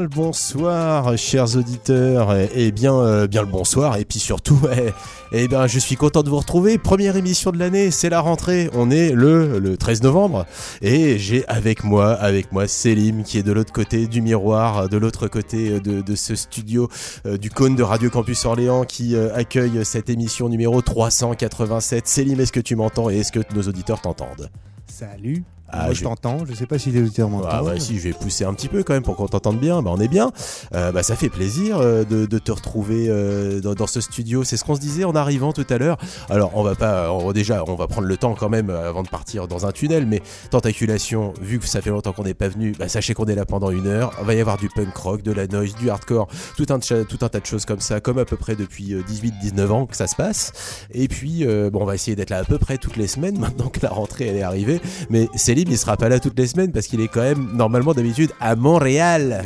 le bonsoir, chers auditeurs, et, bien, euh, bien le bonsoir, et puis surtout, eh, ben, je suis content de vous retrouver. Première émission de l'année, c'est la rentrée. On est le, le 13 novembre, et j'ai avec moi, avec moi, Selim, qui est de l'autre côté du miroir, de l'autre côté de, de, ce studio euh, du cône de Radio Campus Orléans, qui euh, accueille cette émission numéro 387. Selim, est-ce que tu m'entends et est-ce que nos auditeurs t'entendent? Salut ah, Moi, je, t'entends, je sais pas si les auditeurs m'entendent. Ah ouais, si, je vais pousser un petit peu quand même pour qu'on t'entende bien. Bah, on est bien. Euh, bah, ça fait plaisir euh, de, te retrouver euh, dans, ce studio. C'est ce qu'on se disait en arrivant tout à l'heure. Alors, on va pas, déjà, on va prendre le temps quand même avant de partir dans un tunnel. Mais tentaculation, vu que ça fait longtemps qu'on n'est pas venu, bah, sachez qu'on est là pendant une heure. Il va y avoir du punk rock, de la noise, du hardcore, tout un, tout un tas de choses comme ça, comme à peu près depuis 18-19 ans que ça se passe. Et puis, bon, on va essayer d'être là à peu près toutes les semaines maintenant que la rentrée elle est arrivée. Mais Céline il sera pas là toutes les semaines parce qu'il est quand même normalement d'habitude à Montréal.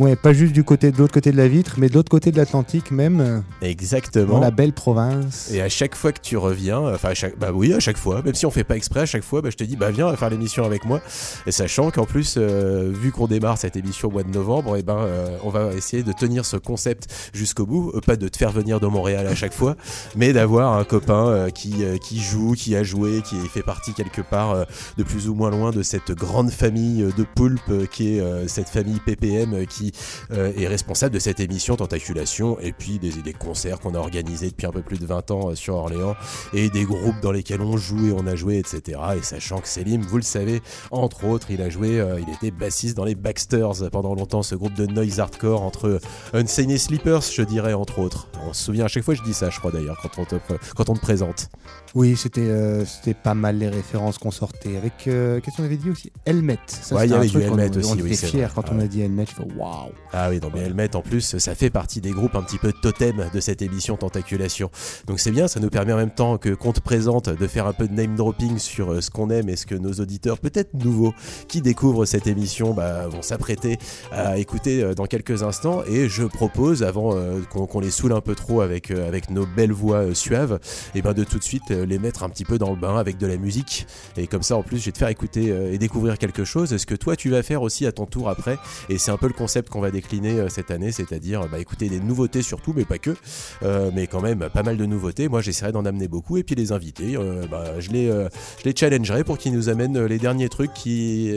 Ouais, pas juste du côté de l'autre côté de la vitre, mais de l'autre côté de l'Atlantique même. Exactement. Dans la belle province. Et à chaque fois que tu reviens, enfin, à chaque, bah oui, à chaque fois, même si on fait pas exprès, à chaque fois, bah, je te dis, bah viens faire l'émission avec moi. Et sachant qu'en plus, euh, vu qu'on démarre cette émission au mois de novembre, et eh ben, euh, on va essayer de tenir ce concept jusqu'au bout, euh, pas de te faire venir de Montréal à chaque fois, mais d'avoir un copain qui, qui joue, qui a joué, qui fait partie quelque part de plus ou moins loin de cette grande famille de poulpes qui est cette famille PPM qui euh, est responsable de cette émission Tentaculation et puis des, des concerts qu'on a organisés depuis un peu plus de 20 ans euh, sur Orléans et des groupes dans lesquels on joue et on a joué, etc. Et sachant que Selim, vous le savez, entre autres, il a joué, euh, il était bassiste dans les Baxters pendant longtemps, ce groupe de noise hardcore entre Unsane et Sleepers, je dirais, entre autres. On se souvient à chaque fois, je dis ça, je crois d'ailleurs, quand on te, quand on te présente. Oui, c'était c'était pas mal les références qu'on sortait. Avec, qu'est-ce qu'on avait dit aussi? Helmet. Ça, il y avait du Helmet aussi. On était fiers quand on a dit Helmet. waouh ah oui, non, mais Helmet en plus, ça fait partie des groupes un petit peu totem de cette émission Tentaculation. Donc c'est bien, ça nous permet en même temps que qu'on te présente de faire un peu de name dropping sur euh, ce qu'on aime et ce que nos auditeurs, peut-être nouveaux, qui découvrent cette émission, bah, vont s'apprêter à écouter euh, dans quelques instants. Et je propose, avant euh, qu'on les saoule un peu trop avec, avec nos belles voix suaves, et ben de tout de suite les mettre un petit peu dans le bain avec de la musique. Et comme ça, en plus, je vais te faire écouter et découvrir quelque chose. Ce que toi, tu vas faire aussi à ton tour après? Et c'est un peu le concept qu'on va découvrir euh, cette année, c'est-à-dire bah, écouter des nouveautés surtout, mais pas que, euh, mais quand même pas mal de nouveautés. Moi, j'essaierai d'en amener beaucoup et puis les invités, euh, bah, je, les, je les challengerai pour qu'ils nous amènent les derniers trucs qui,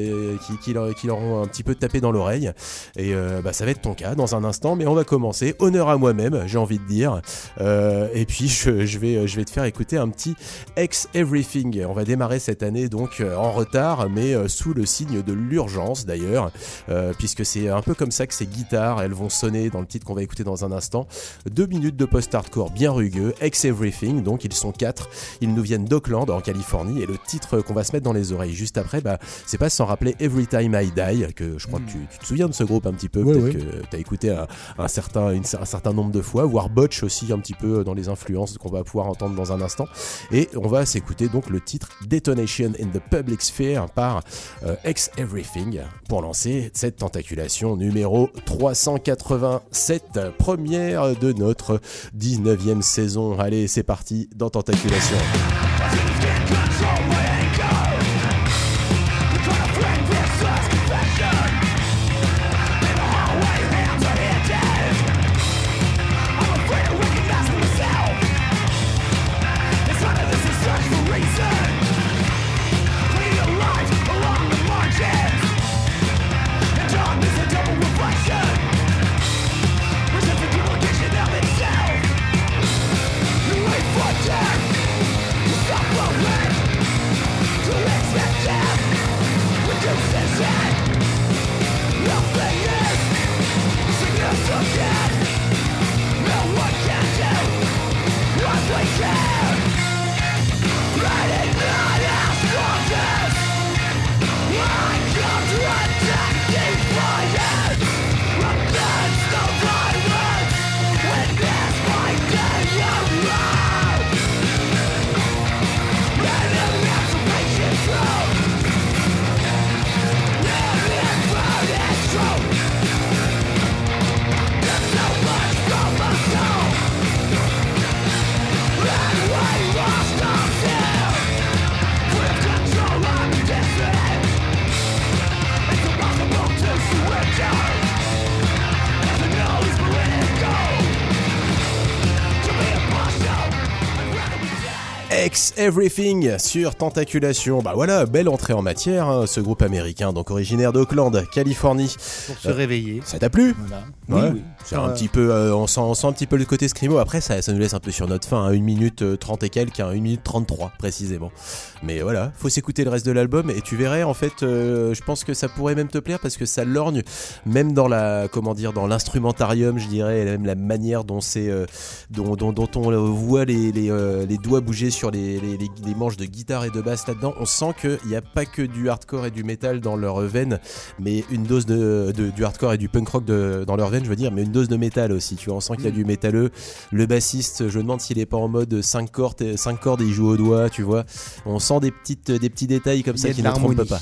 qui, leur, qui, leur, ont un petit peu tapé dans l'oreille. Et bah, ça va être ton cas dans un instant, mais on va commencer. Honneur à moi-même, j'ai envie de dire. et puis, je, je, vais, je vais te faire écouter un petit Ex Everything. On va démarrer cette année donc en retard, mais sous le signe de l'urgence d'ailleurs, puisque c'est un peu comme ça que c'est guitares, elles vont sonner dans le titre qu'on va écouter dans un instant. Deux minutes de post-hardcore bien rugueux, Ex Everything, donc ils sont quatre. Ils nous viennent d'Oakland en Californie et le titre qu'on va se mettre dans les oreilles juste après, bah, c'est pas sans rappeler Every Time I Die, que je crois que tu, te souviens de ce groupe un petit peu, peut-être que tu as écouté un, certain, un certain nombre de fois, voire Botch aussi un petit peu dans les influences qu'on va pouvoir entendre dans un instant. Et on va s'écouter donc le titre Detonation in the Public Sphere par euh, Ex Everything pour lancer cette tentaculation numéro 387, première de notre 19e saison. Allez, c'est parti dans Tentaculation. Everything sur Tentaculation. Bah voilà, belle entrée en matière, hein, ce groupe américain, donc originaire d'Oakland, Californie. Pour se réveiller. Ça t'a plu? Voilà. Ouais. Oui, oui. C'est un petit peu, euh, on, sent, on sent un petit peu le côté scrimo. Après, ça, ça nous laisse un peu sur notre fin, hein, 1 minute euh, 30 et quelques, hein, 1 minute 33 précisément. Mais voilà, faut s'écouter le reste de l'album et tu verrais, en fait, euh, je pense que ça pourrait même te plaire parce que ça lorgne, même dans la, comment dire, dans l'instrumentarium, je dirais, et même la manière dont c'est, euh, dont, dont, dont on euh, voit les, les, euh, les doigts bouger sur les, les, les- les manches de guitare et de basse là-dedans. On sent qu'il n'y a pas que du hardcore et du métal dans leur veine, mais une dose de, de- du hardcore et du punk rock de- dans leur veine, je veux dire, mais une dose de métal aussi. Tu vois, on sent qu'il y a du métalleux. Le bassiste, je me demande s'il est pas en mode 5 cordes, et- cinq cordes et il joue au doigt, tu vois. On sent des, petites, des petits détails comme ça qui ne trompent pas.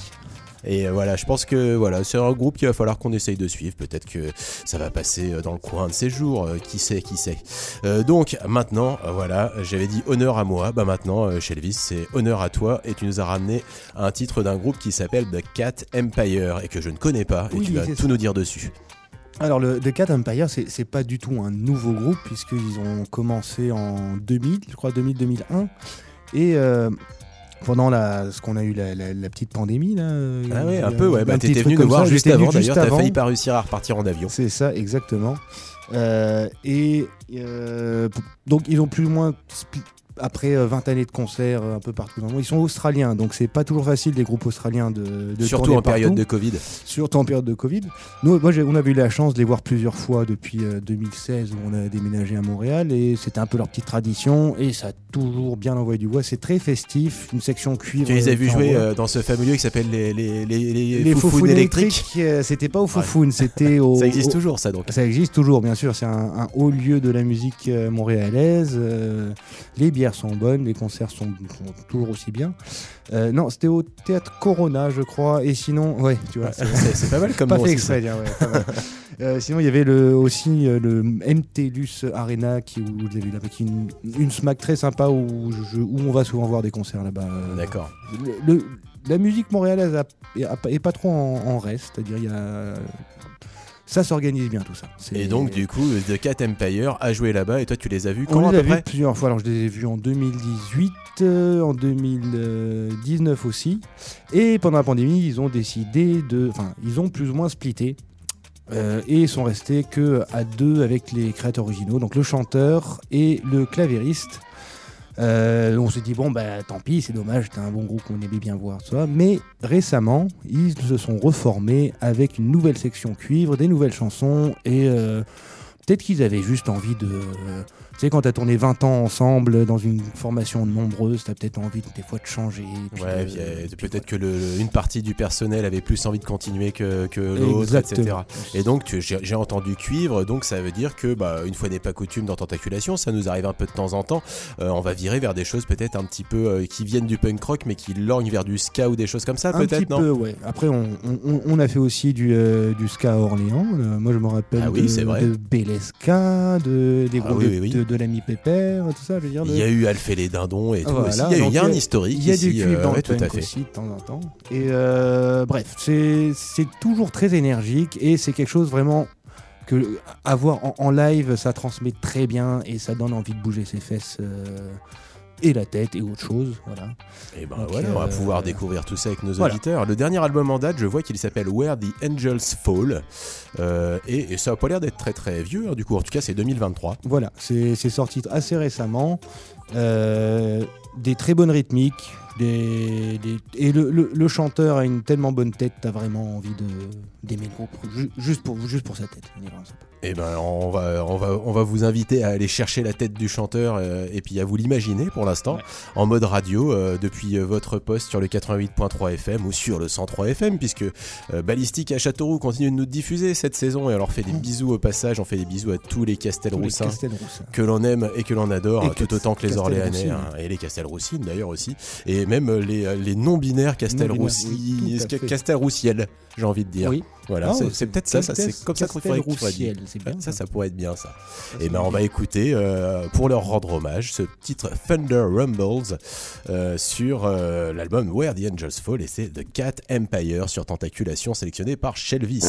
Et euh, voilà, je pense que voilà, c'est un groupe qu'il va falloir qu'on essaye de suivre. Peut-être que ça va passer euh, dans le coin de ces jours. euh, qui sait, qui sait. Euh, donc maintenant, voilà, j'avais dit honneur à moi. Bah maintenant, chez Elvis, c'est honneur à toi. Et tu nous as ramené un titre d'un groupe qui s'appelle The Cat Empire et que je ne connais pas. Et Oui, tu vas tout ça. nous dire dessus. Alors, le The Cat Empire, c'est c'est pas du tout un nouveau groupe, puisqu'ils ont commencé en 2000, je crois 2000-2001. Et euh, pendant la, ce qu'on a eu la, la- la petite pandémie, là. euh, Ah ouais, y un peu, ouais. Bah t'étais venu nous voir ça, juste avant. D'ailleurs, t'as failli pas réussir à repartir en avion. C'est ça, exactement. Euh, et euh, donc, ils ont plus ou moins, après euh, 20 années de concerts euh, un peu partout dans le monde, ils sont australiens, donc c'est pas toujours facile des groupes australiens de, de Surtout en période partout. de Covid. Surtout en période de Covid. Nous, moi, on avait eu la chance de les voir plusieurs fois depuis euh, 2016 où on a déménagé à Montréal et c'était un peu leur petite tradition et ça a toujours bien envoyé du bois. C'est très festif, une section cuivre. Tu les as qui jouer euh, dans ce fameux lieu qui s'appelle les, les, les, les, les Foufounes Foufounes électriques. électriques. euh, c'était pas au Foufoune, c'était au. Ça existe au- toujours, ça donc. Ça existe toujours, bien sûr. C'est un, un haut lieu de la musique euh, montréalaise. euh, les bières sont bonnes, les concerts sont, sont toujours aussi bien. Euh, non, c'était au théâtre Corona, je crois. Et sinon, ouais, tu vois, c'est- pas mal comme pas fait exprès, dire, ouais, pas mal. Euh, sinon, il y avait le, aussi euh, le MTLUS Arena qui, où vous avez là-bas, qui une, une smack très sympa où, je- où on va souvent voir des concerts là-bas. D'accord. Le- le- la musique montréalaise a- est, a- est pas trop en, en reste, c'est-à-dire il y a ça s'organise bien tout ça. Et donc, du coup, The Cat Empire a joué là-bas et toi, tu les as vus on quand à les a vus plusieurs fois. Alors je les ai vus en 2018, euh, en 2019 aussi. Et pendant la pandémie, ils ont décidé de, enfin, ils ont plus ou moins splitté. euh, et ils sont restés que à deux avec les créateurs originaux, donc le chanteur et le clavériste. Euh, on s'est dit bon bah tant pis, c'est dommage, c'était un bon groupe qu'on aimait bien voir ça. Mais récemment, ils se sont reformés avec une nouvelle section cuivre, des nouvelles chansons et euh, peut-être qu'ils avaient juste envie de. euh, tu sais, quand t'as tourné 20 ans ensemble dans une formation nombreuse, t'as peut-être envie des fois de changer. Ouais, euh, puis peut-être que le- une partie du personnel avait plus envie de continuer que, que l'autre, etc. Et donc, j'ai entendu cuivre, donc ça veut dire que, bah, une fois n'est pas coutume dans Tentaculation, ça nous arrive un peu de temps en temps. euh, on va virer vers des choses peut-être un petit peu euh, qui viennent du punk rock, mais qui lorgnent vers du ska ou des choses comme ça, un petit peut-être, non? peu, ouais. Après, on, on- on a fait aussi du, euh, du ska à Orléans. Euh, moi, je me rappelle Ah oui, de, de Beleska, de, des Ah groupes oui, oui. de, de l'ami Pépère, tout ça, je veux dire. Il y a eu Alphée les Dindons et tout Voilà, aussi. Il y a, eu- donc il y a il y un historique Il y a ici. du cuivre euh, dans ouais, le tout à punk fait. aussi de temps en temps. Et euh, bref, c'est c'est toujours très énergique et c'est quelque chose vraiment que avoir en, en live, ça transmet très bien et ça donne envie de bouger ses fesses euh, et la tête et autre chose. Voilà. Et ben Donc, voilà, on va euh, pouvoir découvrir tout ça avec nos voilà. auditeurs. Le dernier album en date, je vois qu'il s'appelle Where the Angels Fall. Euh, et, et ça a pas l'air d'être très très vieux, hein, du coup. En tout cas, c'est 2023. Voilà, c'est c'est sorti assez récemment. Des très bonnes rythmiques. Des, des- et le, le- le chanteur a une tellement bonne tête, t'as vraiment envie de d'aimer le groupe. Ju- juste, pour, juste pour sa tête. Et ben on va, on, va, on va vous inviter à aller chercher la tête du chanteur euh, et puis à vous l'imaginer pour l'instant Ouais. en mode radio euh, depuis euh, votre poste sur le 88.3 FM ou sur le 103 FM puisque euh, Ballistique à Châteauroux continue de nous diffuser cette saison et on leur fait des bisous au passage, on fait des bisous à tous les Castelroussins. Castelroussins. que l'on aime et que l'on adore, Et tout autant que les Orléanais hein, et les Castelroussines d'ailleurs aussi, et même euh, les, euh, les non-binaires Castelroussi, fait. Castelroussiel, j'ai envie de dire. Oui. Voilà, c'est- peut-être ça, ça c'est comme ça. Castelroussiel, c'est bien. Ouais, ça, ça pourrait être bien ça. Ça, Et c'est ben on va écouter euh, pour leur rendre hommage ce titre Thunder Rumbles euh, sur euh, l'album Where the Angels Fall et c'est The Cat Empire sur Tentaculation sélectionné par Shelvis.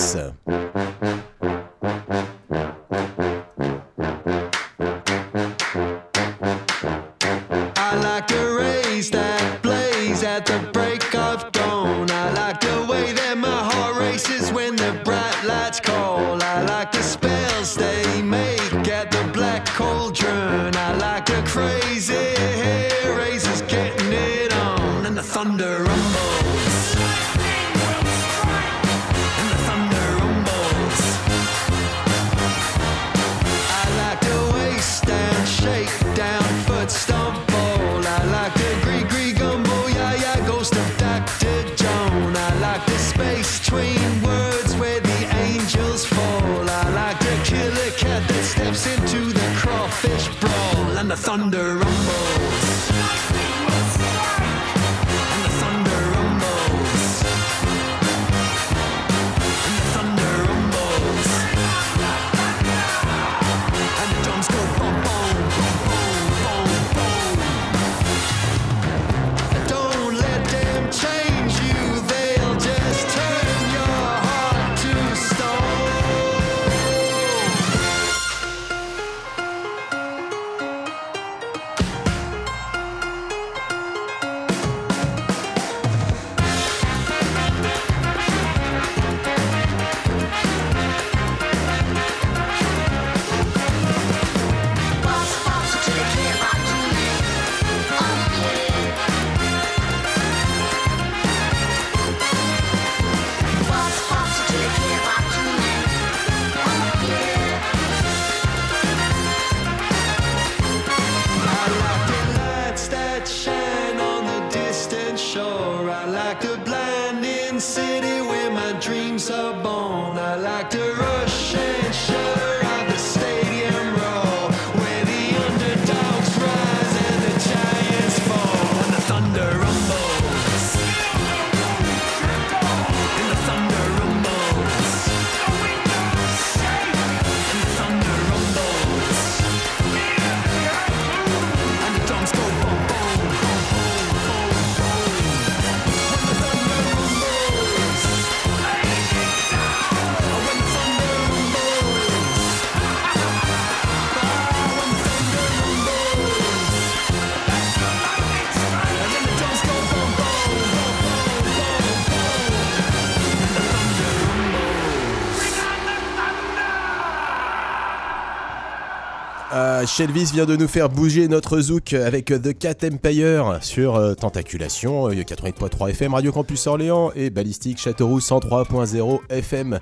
Shelvis vient de nous faire bouger notre zouk avec The Cat Empire sur euh, Tentaculation, euh, 88.3 FM, Radio Campus Orléans et Ballistique Châteauroux 103.0 FM.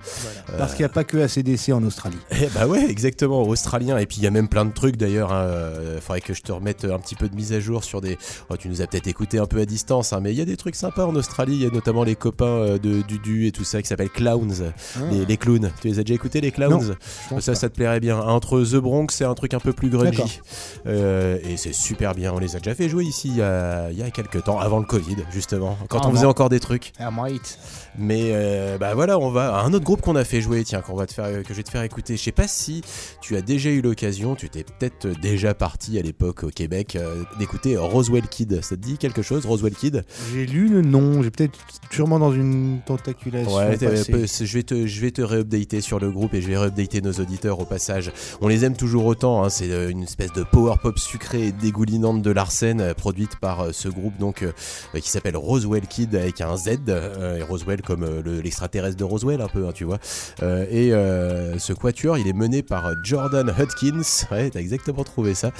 Parce qu'il n'y a pas que ACDC en Australie. Eh bah ouais, exactement, australien. Et puis il y a même plein de trucs d'ailleurs. hein, euh, faudrait que je te remette un petit peu de mise à jour sur des. Oh, tu nous as peut-être écouté un peu à distance, hein, mais il y a des trucs sympas en Australie. Il y a notamment les copains euh, de Dudu et tout ça qui s'appellent Clowns, les, les clowns. Tu les as déjà écoutés les Clowns Ça, pas. ça te plairait bien. Entre The Bronx, c'est un truc un peu plus. Grungy. Euh, et c'est super bien. On les a déjà fait jouer ici il y a, il y a quelques temps, avant le Covid, justement, quand on faisait encore des trucs. Mais euh, bah voilà, on va à un autre groupe qu'on a fait jouer, tiens, qu'on va te faire, que je vais te faire écouter. Je sais pas si tu as déjà eu l'occasion, tu t'es peut-être déjà parti à l'époque au Québec euh, d'écouter Roswell Kid. Ça te dit quelque chose, Roswell Kid? J'ai lu le nom, j'ai peut-être sûrement dans une tentaculation. Ouais, je vais te, je vais te réupdater sur le groupe et je vais réupdater nos auditeurs au passage. On les aime toujours autant. hein, c'est euh, une espèce de power pop sucrée et dégoulinante de Larsen, euh, produite par euh, ce groupe donc euh, euh, qui s'appelle Roswell Kid avec un Z euh, et Roswell comme euh, le- l'extraterrestre de Roswell un peu, hein, tu vois. Euh, et euh, ce quatuor, il est mené par Jordan Hudkins. Ouais, t'as exactement trouvé ça.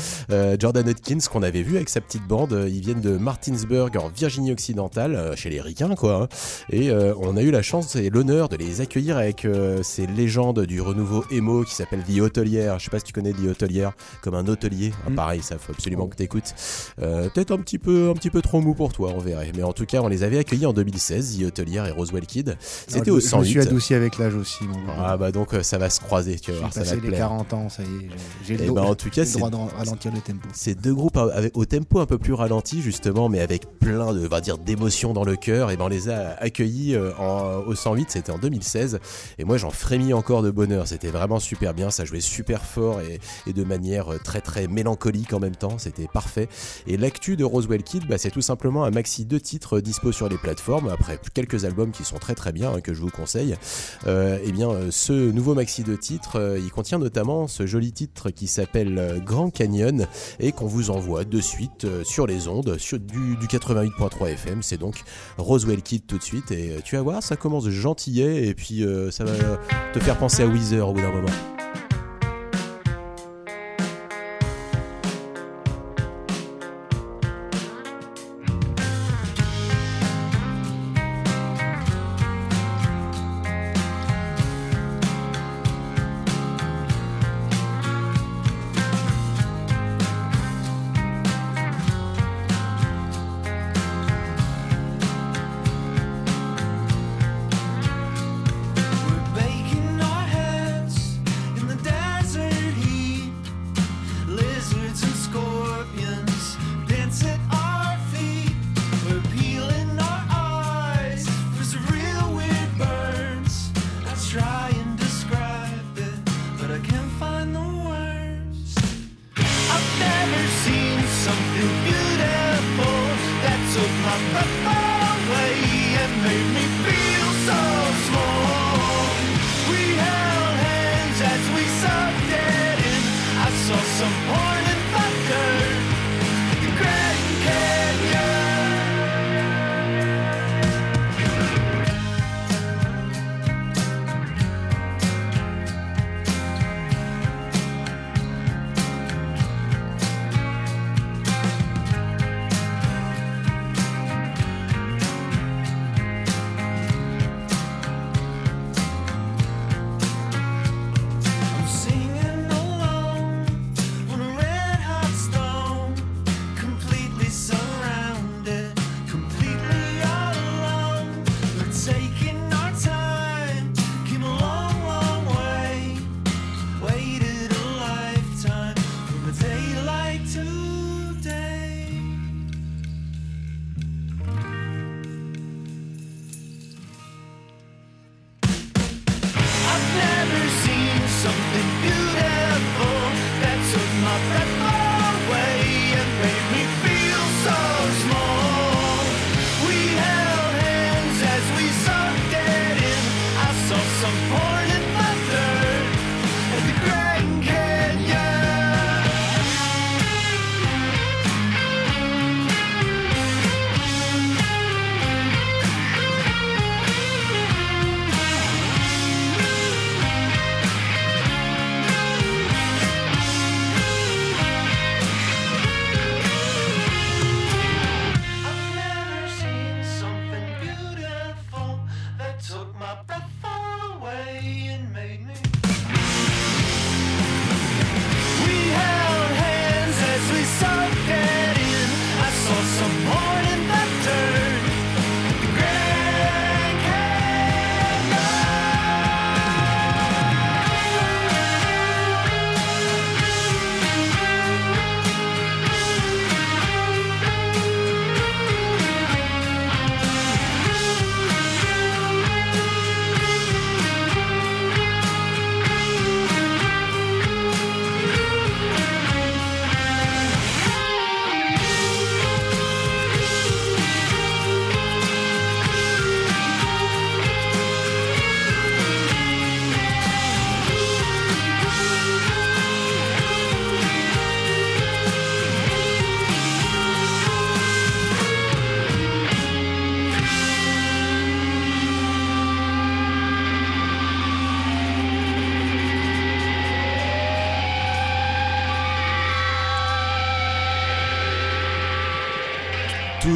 Jordan Hudkins qu'on avait vu avec sa petite bande. Ils viennent de Martinsburg en Virginie occidentale, chez les Ricains quoi. hein. Et on a eu la chance et l'honneur de les accueillir avec ces légendes du renouveau emo qui s'appelle The Hotelière. Je sais pas si tu connais The Hotelière comme un hôtelier. Ah, Mm. pareil, ça faut absolument que t'écoutes. Peut-être un petit peu, un petit peu trop mou pour toi, on verrait. Mais en tout cas, on les avait accueillis en 2016, The Hotelière et Roswell Kid. C'était au je- Je me suis 108. adouci avec l'âge aussi. mon. Ah bah donc euh, ça va se croiser, tu vas voir, ça va les plaire. 40 ans, ça y est. j'ai- Eh le, ben, en tout cas, le c'est droit de ralentir le tempo. ces deux groupes avec, au tempo un peu plus ralenti justement, mais avec plein de, on va dire, d'émotions dans le cœur. Et ben on les a accueillis euh, en- au 108, c'était en 2016. Et moi j'en frémis encore de bonheur. C'était vraiment super bien, ça jouait super fort et, et de manière euh, très très mélancolique en même temps. C'était parfait. Et l'actu de Roswell Kid, bah, c'est tout simplement un maxi de titres dispo sur les plateformes. Après quelques albums qui sont très très bien hein, que je vous conseille. Euh, eh bien, euh, ce nouveau maxi de titres, euh, il contient notamment ce joli titre qui s'appelle euh, Grand Canyon et qu'on vous envoie de suite sur les ondes du, du 88.3 FM. C'est donc Roswell Kid tout de suite et tu vas voir, ça commence gentillet et puis ça va te faire penser à Weezer au bout d'un moment.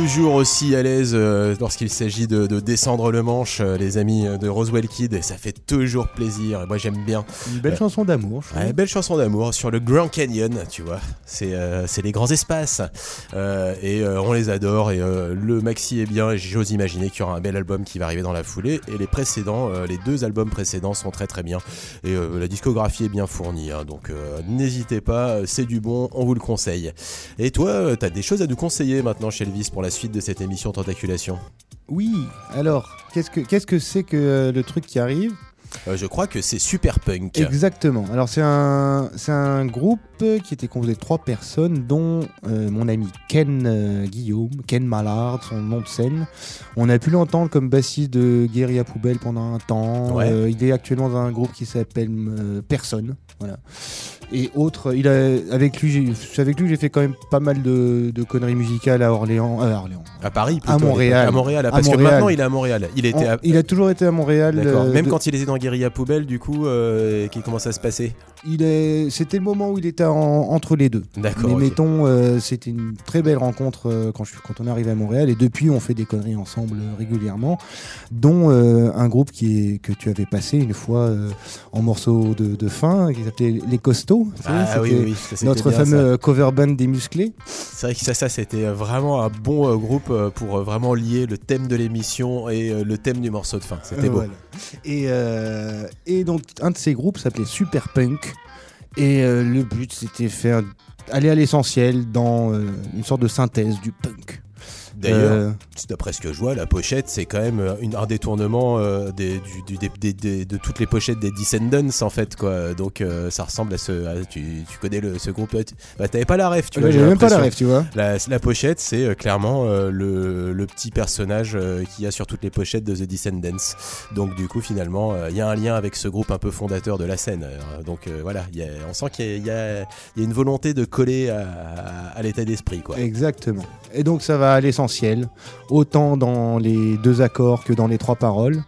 Toujours aussi à l'aise euh, lorsqu'il s'agit de, de descendre le manche, euh, les amis de Roswell Kid, et ça fait toujours plaisir. Et moi j'aime bien. Une belle chanson d'amour. Ouais, belle chanson d'amour sur le Grand Canyon, tu vois. C'est euh, les grands espaces. Euh, et euh, on les adore. Et euh, le maxi est bien. Et j'ose imaginer qu'il y aura un bel album qui va arriver dans la foulée. Et les précédents, euh, les deux albums précédents sont très très bien. Et euh, la discographie est bien fournie. hein. donc euh, n'hésitez pas, c'est du bon, on vous le conseille. Et toi, euh, t'as des choses à nous conseiller maintenant chez Elvis pour la suite de cette émission Tentaculation Oui, alors, qu'est-ce que qu'est-ce que c'est que euh, le truc qui arrive? Euh, Je crois que c'est super punk. Exactement. Alors c'est un c'est un groupe qui était composé de trois personnes, dont euh, mon ami Ken euh, Guillaume, Ken Mallard, son nom de scène. On a pu l'entendre comme bassiste de Guérilla Poubelle pendant un temps. Ouais. Euh, il est actuellement dans un groupe qui s'appelle Personne. Voilà. Et autre, il a avec lui, avec lui que j'ai fait quand même pas mal de, de conneries musicales à Orléans, à Orléans. À Paris, plutôt, À Montréal. À Montréal, À parce que Montréal. maintenant il est à Montréal. Il était En- à... Il a toujours été à Montréal. Même de- quand il était dans Guérilla Poubelle, du coup, qui comment ça se passait? Il est, c'était le moment où il était en- entre les deux. D'accord. Mais mettons, euh, c'était une très belle rencontre euh, quand, je, quand on est arrivé à Montréal et depuis on fait des conneries ensemble euh, régulièrement, dont euh, un groupe qui est, que tu avais passé une fois euh, en morceau de, de fin qui s'appelait Les Costauds. Ah oui, oui, ça, Notre bien, fameux ça. cover band des musclés. C'est vrai que ça, ça c'était vraiment un bon groupe pour vraiment lier le thème de l'émission et le thème du morceau de fin. C'était beau. voilà. Et, euh, et donc un de ces groupes s'appelait Super Punk et euh, le but c'était faire aller à l'essentiel dans euh, une sorte de synthèse du punk. D'ailleurs, d'après ce que je vois, la pochette, c'est quand même euh, une, un détournement euh, des, du- du- des- des- des- de toutes les pochettes des Descendants, en fait. quoi. Donc, euh, ça ressemble à ce. à- tu, tu connais le, ce groupe tu- Bah, t'avais pas la ref, tu vois. là, j'ai j'avais même pas la rêve, tu vois. La, la pochette, c'est clairement euh, le, le petit personnage qu'il y a sur toutes les pochettes de The Descendants. Donc, du coup, finalement, il y a un lien avec ce groupe un peu fondateur de la scène. Donc, voilà, il y a- on sent qu'il y y y a une volonté de coller à, à- à l'état d'esprit. quoi. Exactement. Et donc ça va à autant dans les deux accords que dans les trois paroles,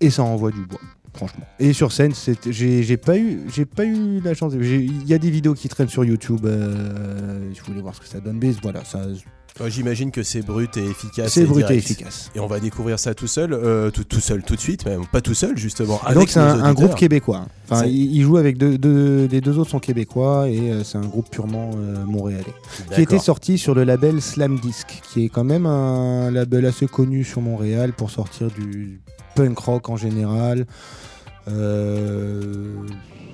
et ça envoie du bois. Franchement. Et sur scène, j'ai pas eu, j'ai pas eu la chance. Il y a des vidéos qui traînent sur YouTube. euh, je voulais voir ce que ça donne, mais voilà, ça, J'imagine que c'est brut et efficace. c'est brut et efficace. Et on va découvrir ça tout seul, euh, tout, tout seul, tout de suite, même pas tout seul justement. Avec donc c'est un, groupe québécois. Enfin, il, il joue avec deux, deux- les deux autres sont québécois et euh, c'est un groupe purement euh, montréalais. Qui était sorti sur le label Slam Disc, qui est quand même un label assez connu sur Montréal pour sortir du punk rock en général. Euh,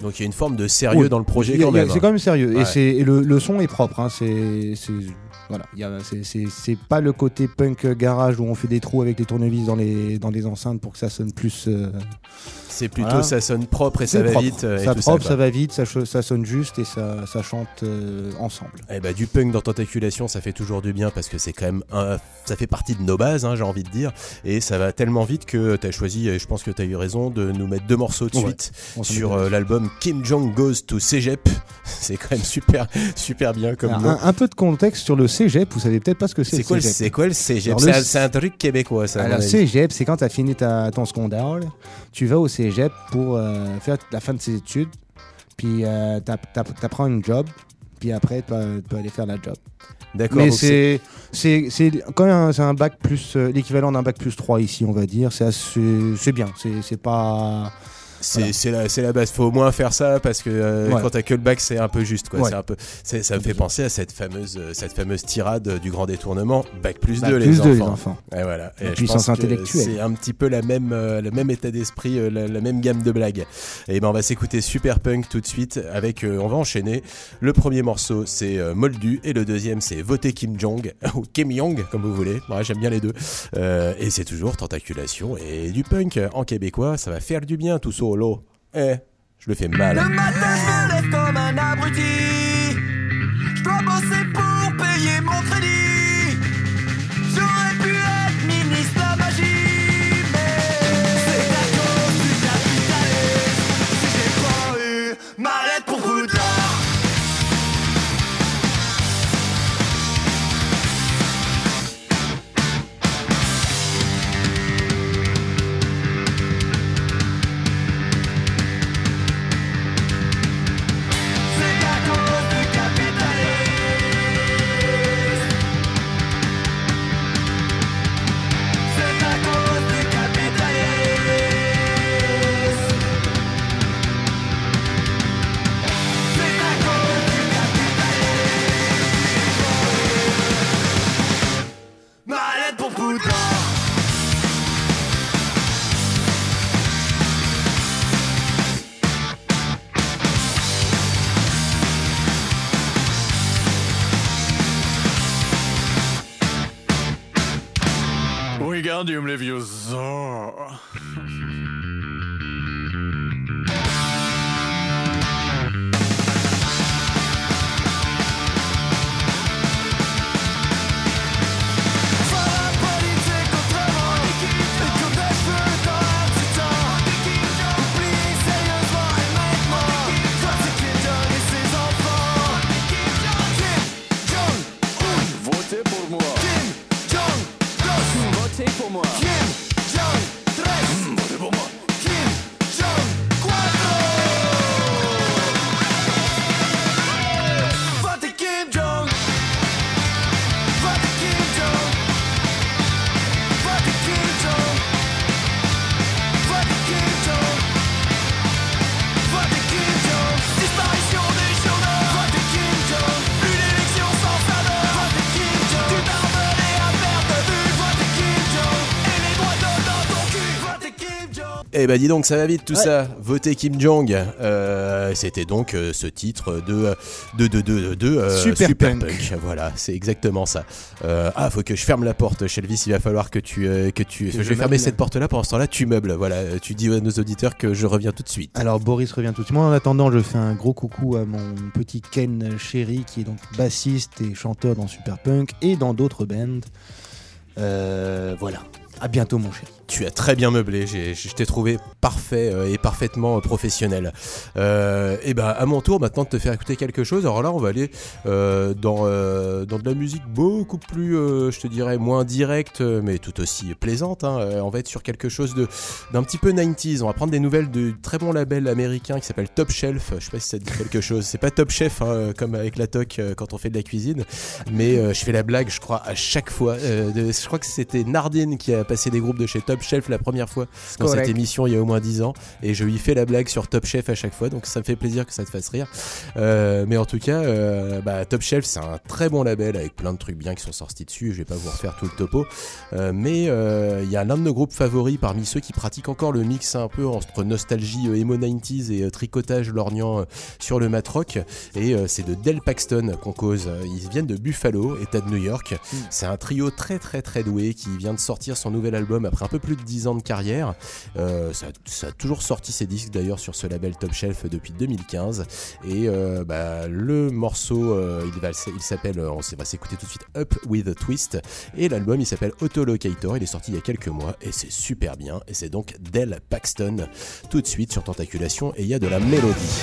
Donc il y a une forme de sérieux oui, dans le projet a- quand même. hein. C'est quand même sérieux. Ouais. Et, et le, le son est propre. hein. C'est- voilà. C'est, pas le côté punk garage où on fait des trous avec les tournevis dans les, dans les enceintes pour que ça sonne plus. euh, C'est plutôt Voilà. ça sonne propre et ça va propre. vite. et ça tout propre, ça, va vite, ça, ça sonne juste et ça, ça chante euh, ensemble. Eh bah, du punk dans Tentaculation, ça fait toujours du bien parce que c'est quand même un- ça fait partie de nos bases, hein, j'ai envie de dire, et ça va tellement vite que tu as choisi, et je pense que tu as eu raison, de nous mettre deux morceaux de Ouais. suite On sur euh, l'album Kim Jong Goes to Cégep. C'est quand même super, super bien comme Alors, nom. un, un peu de contexte sur le cégep, vous savez peut-être pas ce que c'est. C'est quoi, le- cégep. c'est quoi le Cégep? Alors, C'est le un- truc québécois, ça. Alors, cégep, c'est quand tu as fini ta, ton secondaire, là, tu vas au cégep pour euh, faire la fin de tes études, puis euh, tu apprends une job, puis après tu peux, aller faire la job. D'accord. Mais c'est- quand même un, un bac plus euh, l'équivalent d'un bac plus 3 ici, on va dire. C'est bien. C'est c'est pas. C'est Voilà. c'est la, la base. Faut au moins faire ça parce que euh, Ouais. quand t'as que le bac, c'est un peu juste. Quoi. Ouais. C'est un peu, ça me fait penser à cette fameuse, euh, cette fameuse tirade du grand détournement bac plus bac 2 plus les 2, les enfants. Et voilà. La Et je puissance pense intellectuelle. C'est un petit peu la même, euh, le même état d'esprit, euh, la, la même gamme de blagues. Et ben on va s'écouter Super Punk tout de suite. Avec, euh, on va enchaîner. Le premier morceau c'est euh, Moldu et le deuxième c'est Voter Kim Jong ou Kim Jong comme vous voulez. Ouais, J'aime bien les deux. Et c'est toujours tentaculation et du punk en québécois. Ça va faire du bien tout Eh, je le fais mal. Le matin, je me lève comme un abruti. Je dois bosser pour payer mon Jong Eh bah dis donc, ça va vite tout Ouais. ça. Voter Kim Jong. Euh, C'était donc euh, ce titre de de de de, de, euh, Super Punk. Voilà, c'est exactement ça. Ah, faut que je ferme la porte, Shelvis. Il va falloir que tu que tu. Que je je vais fermer cette porte là. Pendant ce temps-là, tu meubles. Voilà, tu dis à nos auditeurs que je reviens tout de suite. Alors Boris revient tout de suite. Moi, en attendant, je fais un gros coucou à mon petit Ken chéri qui est donc bassiste et chanteur dans Superpunk et dans d'autres bands. Voilà. À bientôt, mon chéri. Tu as très bien meublé, je t'ai trouvé parfait euh, et parfaitement euh, professionnel. Euh, et ben à mon tour maintenant de te faire écouter quelque chose. Alors là on va aller dans, dans de la musique beaucoup plus, je te dirais, moins directe mais tout aussi plaisante. hein. On va être sur quelque chose d'un petit peu 90s. On va prendre des nouvelles de très bon label américain qui s'appelle Top Shelf. Je sais pas si ça te dit quelque chose. C'est pas Top Chef hein, comme avec la toc euh, quand on fait de la cuisine, mais je fais la blague, je crois, à chaque fois. Je crois que c'était Nardine qui a a passé des groupes de chez Top Shelf la première fois dans correct. cette émission il y a au moins 10 ans et je lui fais la blague sur Top Chef à chaque fois donc ça me fait plaisir que ça te fasse rire. Euh, mais en tout cas, euh, bah, Top Shelf c'est un très bon label avec plein de trucs bien qui sont sortis dessus. Je vais pas vous refaire tout le topo, Euh, mais il y a l'un de nos groupes favoris parmi ceux qui pratiquent encore le mix un peu entre nostalgie emo 90s et tricotage lorgnant sur le matrock. Et c'est de Del Paxton qu'on cause. Ils viennent de Buffalo, État de New York. C'est un trio très très très doué qui vient de sortir son nouvel album après un peu plus de 10 ans de carrière. Euh, ça, a toujours sorti ses disques d'ailleurs sur ce label Top Shelf depuis 2015. Et euh, bah, le morceau, euh, il, il s'appelle, on va s'écouter tout de suite Up with a Twist. Et l'album il s'appelle Autolocator. Il est sorti il y a quelques mois et c'est super bien. Et c'est donc Del Paxton tout de suite sur Tentaculation et il y a de la mélodie.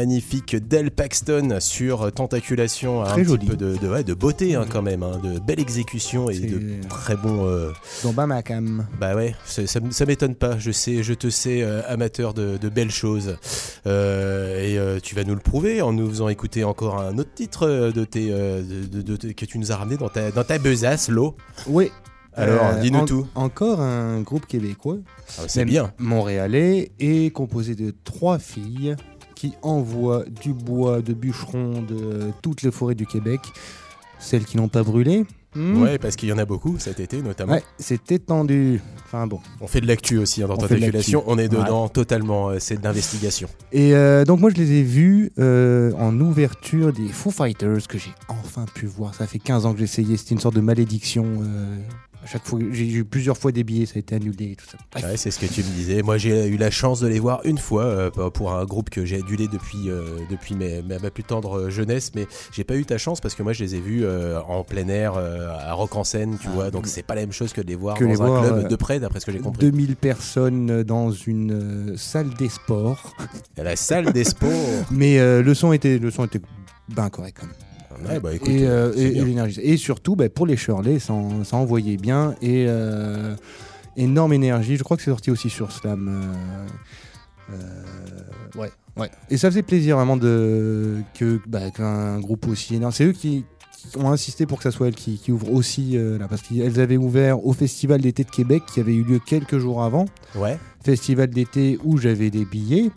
Magnifique Del Paxton sur Tentaculation, un Très petit joli. peu de, de, ouais, de beauté hein, quand même, hein, de belle exécution et de très bon. euh, Dans Bamakam. bah ouais, ça, ça m'étonne pas. Je sais, je te sais euh, amateur de, de belles choses Euh, et euh, tu vas nous le prouver en nous faisant écouter encore un autre titre de tes, de, que tu nous as ramené dans ta dans ta besace, l'eau. Oui. Alors, Euh, dis-nous en- tout. Encore un groupe québécois. Ah, c'est bien. Montréalais et composé de trois filles qui envoient du bois de bûcherons de toutes les forêts du Québec. Celles qui n'ont pas brûlé. hmm, Ouais, parce qu'il y en a beaucoup cet été notamment. Ouais, c'est étendu. Enfin bon. On fait de l'actu aussi hein, dans Tentaculation. On est dedans totalement. euh, c'est de l'investigation. Et euh, donc moi je les ai vus euh, en ouverture des Foo Fighters que j'ai enfin pu voir. Ça fait 15 ans que j'essayais, c'était une sorte de malédiction. Euh, À chaque fois, j'ai eu plusieurs fois des billets, ça a été annulé et tout ça. Bref. Ouais, c'est ce que tu me disais. Moi, j'ai eu la chance de les voir une fois euh, pour un groupe que j'ai adulé depuis, euh, depuis mes- ma, ma plus tendre jeunesse, mais j'ai pas eu ta chance parce que moi, je les ai vus euh, en plein air, euh, à Rock en scène, tu Ah, vois. Donc, c'est pas la même chose que de les voir Que dans les un voir, club euh, de près, d'après ce que j'ai compris. 2000 personnes dans une euh, salle des sports. La salle des sports. Mais euh, le son était, le son était ben correct quand même. Ouais, bah écoute, et, euh, et- l'énergie. Et surtout, bah, pour les Shirley, ça, en- ça envoyait bien. Et euh, énorme énergie. Je crois que c'est sorti aussi sur Slam. euh, ouais, ouais. Et ça faisait plaisir vraiment de, que, bah, qu'un groupe aussi énorme. C'est eux qui, qui ont insisté pour que ça soit elles qui, qui ouvrent aussi là. Parce qu'elles avaient ouvert au Festival d'été de Québec qui avait eu lieu quelques jours avant. Ouais. Festival d'été où j'avais des billets.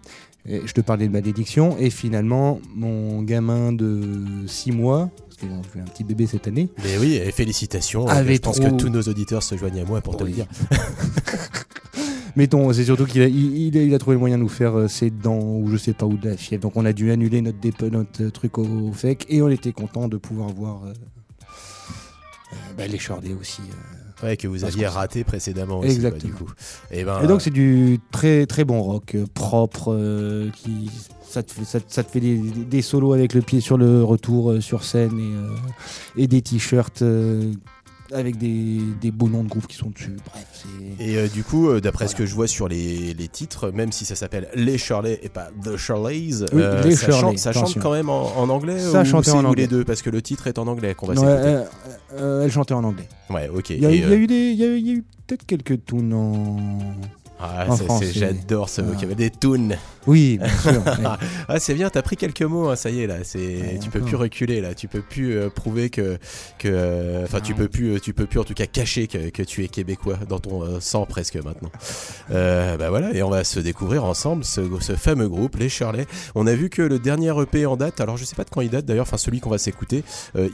Et je te parlais de malédiction. Et finalement, mon gamin de 6 mois, j'ai un petit bébé cette année, Mais oui, et félicitations. Avait je pense trop- que tous nos auditeurs se joignent à moi pour te le dire. Mettons, c'est surtout qu'il a, il, il a, il a trouvé le moyen de nous faire euh, ses dents ou je sais pas où de la fièvre. Donc on a dû annuler notre, notre euh, truc au, au FEC et on était content de pouvoir voir euh, euh, bah, les Shirley aussi. euh. Ouais, que vous Parce aviez raté précédemment aussi. Exactement. quoi, du coup. Et, ben, Et donc c'est du très très bon rock, euh, propre, euh, qui ça te fait, ça, te- ça te fait des, solos avec le pied sur le retour euh, sur scène et, euh, et des t-shirts euh, avec des, des beaux noms de groupes qui sont dessus. Bref, c'est Et euh, du coup, euh, d'après ce que je vois sur les, les titres, même si ça s'appelle Les Shirley et pas The Shirleys, Oui, les ça, Shirley, chante, ça chante attention. quand même en, en anglais Ça ou c'est en ou anglais. les deux Parce que le titre est en anglais qu'on va Non, s'écouter. euh, euh, elle chantait en anglais. Ouais, ok. Il y a, Et, il y a euh, eu des, il y a, eu- il y a eu peut-être quelques tunes en. Ah, en c'est- J'adore ce Ah. vocabulaire. Des tunes. Oui, bien sûr. ouais. Ah, c'est bien, t'as pris quelques mots, hein, ça y est, là. C'est, tu peux plus reculer, là. Tu peux plus euh, prouver que. que, Enfin, tu Non. peux plus, euh, tu peux plus en tout cas cacher que, que tu es québécois dans ton euh, sang presque maintenant. Euh, bah voilà, et on va se découvrir ensemble ce, ce fameux groupe, les Shirley. On a vu que le dernier EP en date, alors je sais pas de quand il date d'ailleurs, enfin celui qu'on va s'écouter,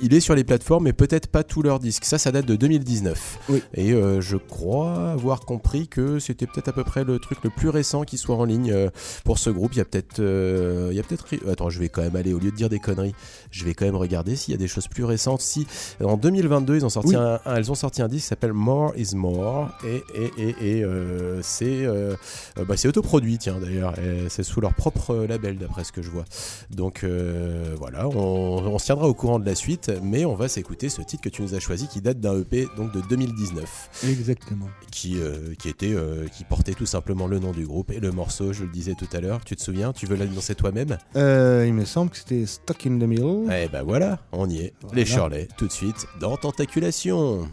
il est sur les plateformes, mais peut-être pas tous leurs disques. Ça, ça date de 2019. Oui. Et je crois avoir compris que c'était peut-être à peu près le truc le plus récent qui soit en ligne euh, pour ce groupe. Il y a peut-être, euh, il y a peut-être. Attends, je vais quand même aller au lieu de dire des conneries, je vais quand même regarder s'il y a des choses plus récentes. Si en 2022 ils ont sorti Oui. un, un- elles ont sorti un disque qui s'appelle More Is More et et et, et, euh, c'est bah, autoproduit tiens d'ailleurs c'est sous leur propre label d'après ce que je vois. Donc euh, voilà, on, on se tiendra au courant de la suite, mais on va s'écouter ce titre que tu nous as choisi qui date d'un EP donc de 2019 Exactement. qui, euh, qui était euh, qui portait tout simplement le nom du groupe et le morceau, je le disais tout à l'heure. Tu te souviens? Tu veux l'annoncer toi-même? Euh, il me semble que c'était Stuck in the Middle. Eh ben voilà, on y est. Voilà. Les Shirley, tout de suite dans Tentaculation.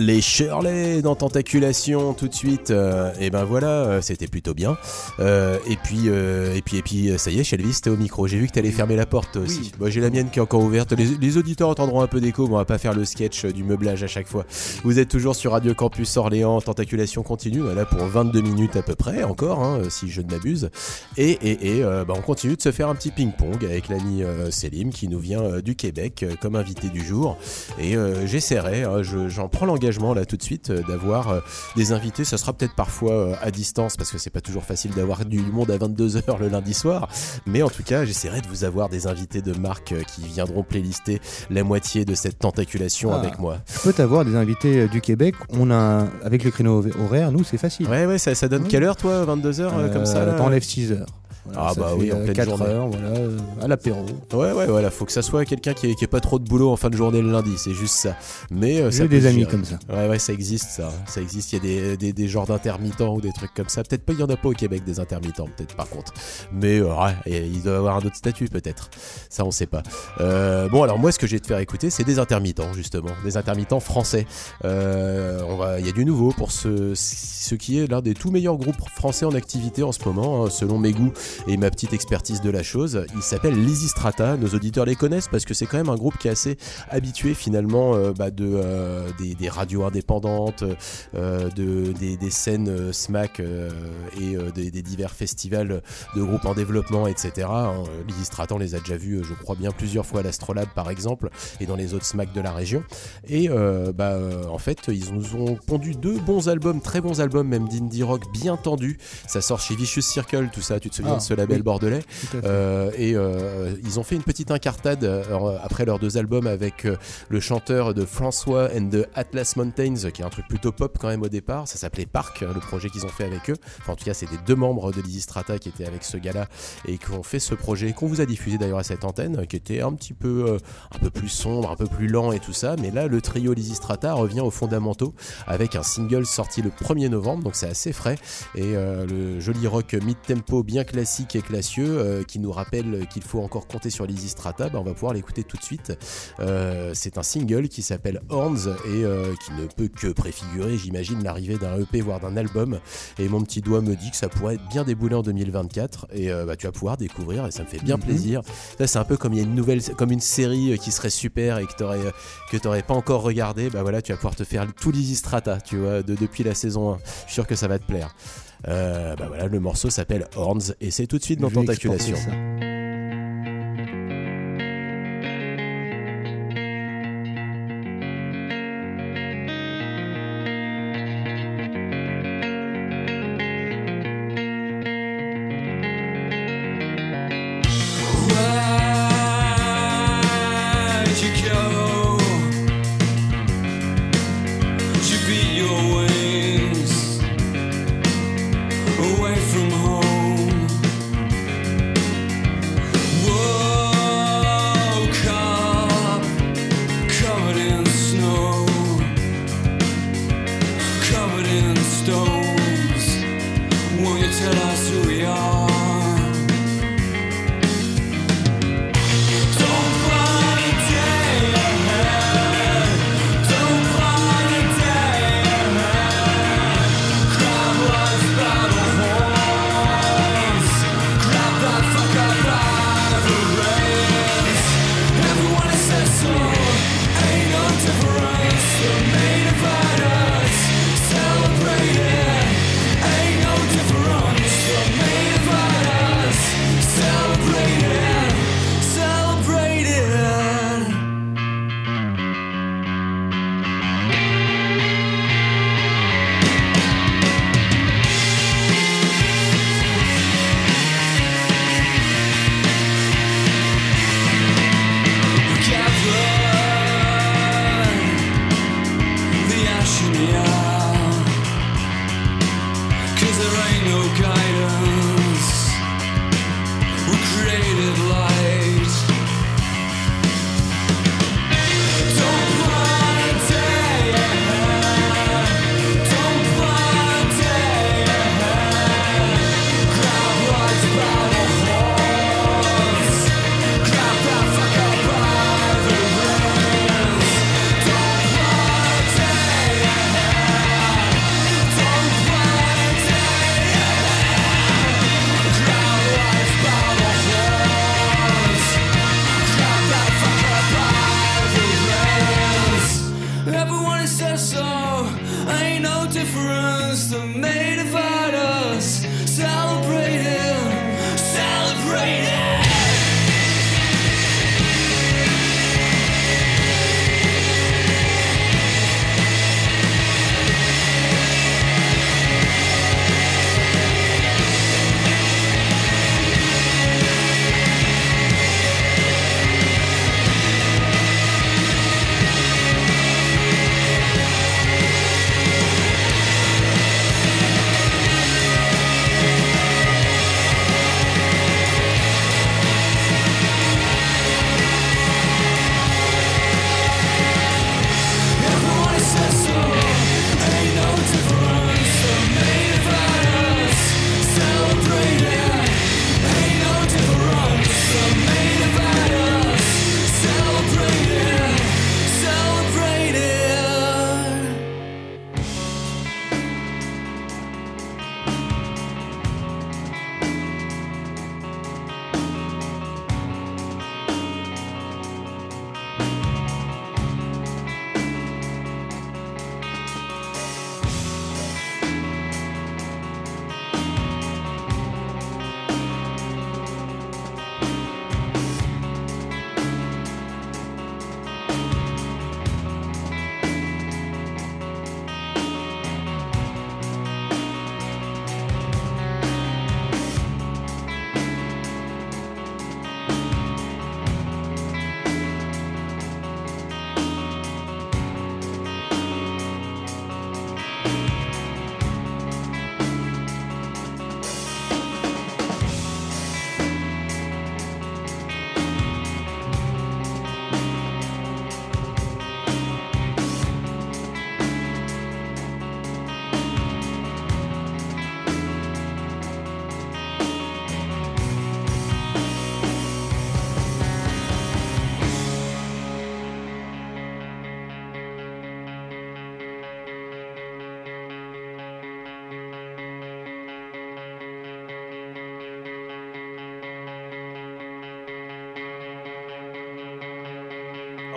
Les Shirley dans Tentaculation tout de suite. euh, et ben voilà, euh, c'était plutôt bien. Euh, et puis euh, et puis et puis ça y est, Shelvis, t'es au micro. J'ai vu que t'allais fermer la porte aussi. Oui. Moi j'ai la mienne qui est encore ouverte. Les, les auditeurs entendront un peu d'écho, mais on va pas faire le sketch du meublage à chaque fois. Vous êtes toujours sur Radio Campus Orléans. Tentaculation continue. Voilà pour 22 minutes à peu près encore, hein, si je ne m'abuse. Et et et bah, on continue de se faire un petit ping-pong avec l'ami Selim qui nous vient du Québec comme invité du jour. Et j'essaierai, hein, je- j'en prends l'engagement là tout de suite euh, d'avoir euh, des invités. Ça sera peut-être parfois euh, à distance parce que c'est pas toujours facile d'avoir du monde à 22h le lundi soir. Mais en tout cas, j'essaierai de vous avoir des invités de marque qui viendront playlister la moitié de cette tentaculation Ah. avec moi. Je peux t'avoir des invités du Québec. On a avec le créneau horaire, nous c'est facile. Ouais, ouais, ça, ça donne Oui. quelle heure toi 22h comme ça T'enlèves 6 heures. Ah bah oui, en euh, pleine 4 journée. heures, voilà, euh, à l'apéro. Ouais, ouais, voilà, faut que ça soit quelqu'un qui ait, qui ait pas trop de boulot en fin de journée le lundi, c'est juste ça. Mais euh, ça J'ai des amis comme ça. Ouais, ouais, ça existe, ça. Ça existe. Il y a des, des, des genres d'intermittents ou des trucs comme ça. Peut-être pas, il y en a pas au Québec des intermittents, peut-être par contre. Mais euh, ouais, et ils doivent avoir un autre statut, peut-être. Ça, on sait pas. Euh, bon, alors moi, ce que je vais te faire écouter, c'est des intermittents, justement. Des intermittents français. Euh, on va, il y a du nouveau pour ce, ce qui est l'un des tout meilleurs groupes français en activité en ce moment, hein, selon mes goûts et ma petite expertise de la chose. Il s'appelle Lysistrata. Nos auditeurs les connaissent parce que c'est quand même un groupe qui est assez habitué finalement euh, bah, de, euh, des, des radios indépendantes, euh, de, des, des scènes SMAC et des, des divers festivals de groupes en développement, etc. Hein. Lysistrata, on les a déjà vus, je crois bien plusieurs fois à l'Astrolabe par exemple, et dans les autres SMAC de la région. Et bah, en fait, ils nous ont pondu deux bons albums, très bons albums, même d'indie rock bien tendus. Ça sort chez Vicious Circle, tout ça. Tu te souviens Ah, de ce label oui. bordelais euh, et euh, ils ont fait une petite incartade euh, après leurs deux albums avec le chanteur de François and the Atlas Mountains, qui est un truc plutôt pop quand même au départ. Ça s'appelait Park, euh, le projet qu'ils ont fait avec eux. Enfin, en tout cas, c'était deux membres de Lysistrata qui étaient avec ce gars-là et qui ont fait ce projet qu'on vous a diffusé d'ailleurs à cette antenne, qui était un petit peu, euh, un peu plus sombre, un peu plus lent et tout ça. Mais là, le trio Lysistrata revient aux fondamentaux avec un single sorti le 1er novembre, donc c'est assez frais et euh, le joli rock mid-tempo bien classique et classieux euh, qui nous rappelle qu'il faut encore compter sur Lysistrata, bah, on va pouvoir l'écouter tout de suite. Euh, c'est un single qui s'appelle Horns et euh, qui ne peut que préfigurer, j'imagine, l'arrivée d'un EP voire d'un album. Et mon petit doigt me dit que ça pourrait être bien déboulé en 2024 et bah, tu vas pouvoir découvrir et ça me fait bien Mhm. plaisir. Là, c'est un peu comme il y a une nouvelle, comme une série qui serait super et que t'aurais que t'aurais pas encore regardé. Bah voilà, tu vas pouvoir te faire tout Lysistrata, tu vois, de- depuis la saison 1. Je suis sûr que ça va te plaire. Euh, bah voilà, le morceau s'appelle Horns et c'est tout de suite dans Tentaculation.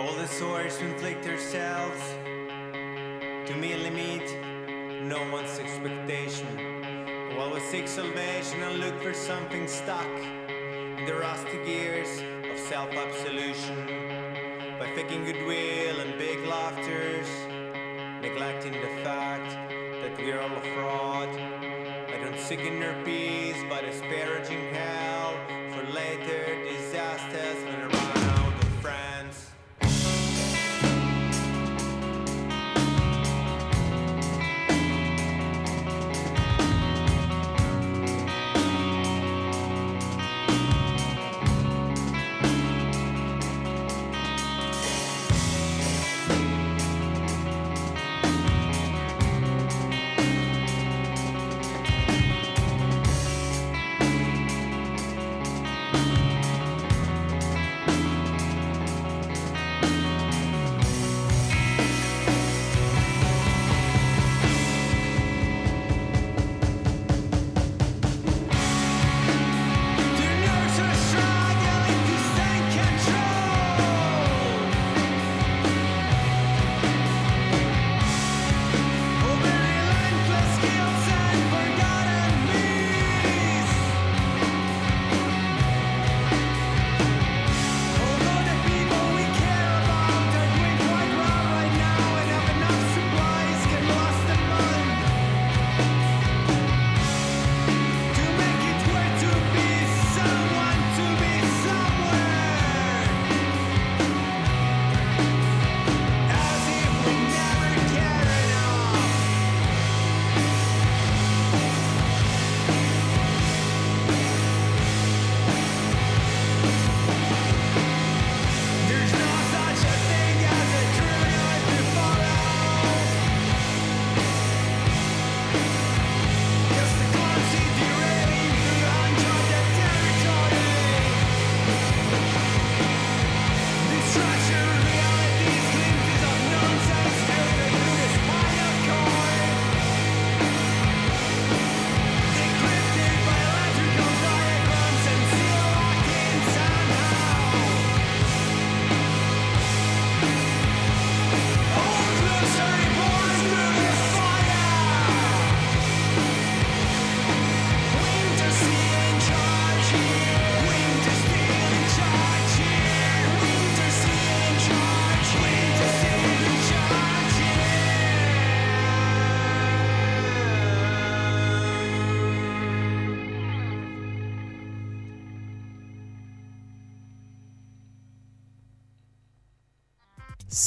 All the swords inflict themselves to merely meet no one's expectation. While we seek salvation and look for something stuck in the rusty gears of self-absolution, by faking goodwill and big laughters, neglecting the fact that we're all a fraud. I don't seek inner peace, but disparaging hell for later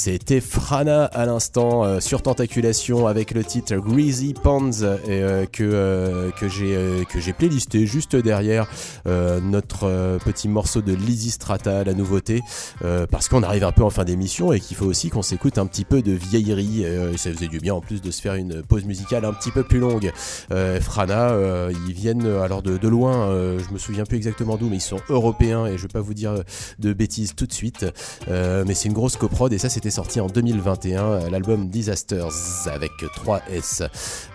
C'était Frana à l'instant euh, sur Tentaculation avec le titre Greasy Ponds et, euh, que, euh, que j'ai euh, que j'ai playlisté juste derrière euh, notre euh, petit morceau de Lizzy Strata, la nouveauté, euh, parce qu'on arrive un peu en fin d'émission et qu'il faut aussi qu'on s'écoute un petit peu de vieillerie. euh, ça faisait du bien en plus de se faire une pause musicale un petit peu plus longue. Euh, Frana, euh, ils viennent euh, alors de, loin, euh, je me souviens plus exactement d'où, mais ils sont européens et je vais pas vous dire euh, de bêtises tout de suite. Euh, mais c'est une grosse coprod et ça c'était sorti en 2021, euh, l'album Disasters avec 3 S.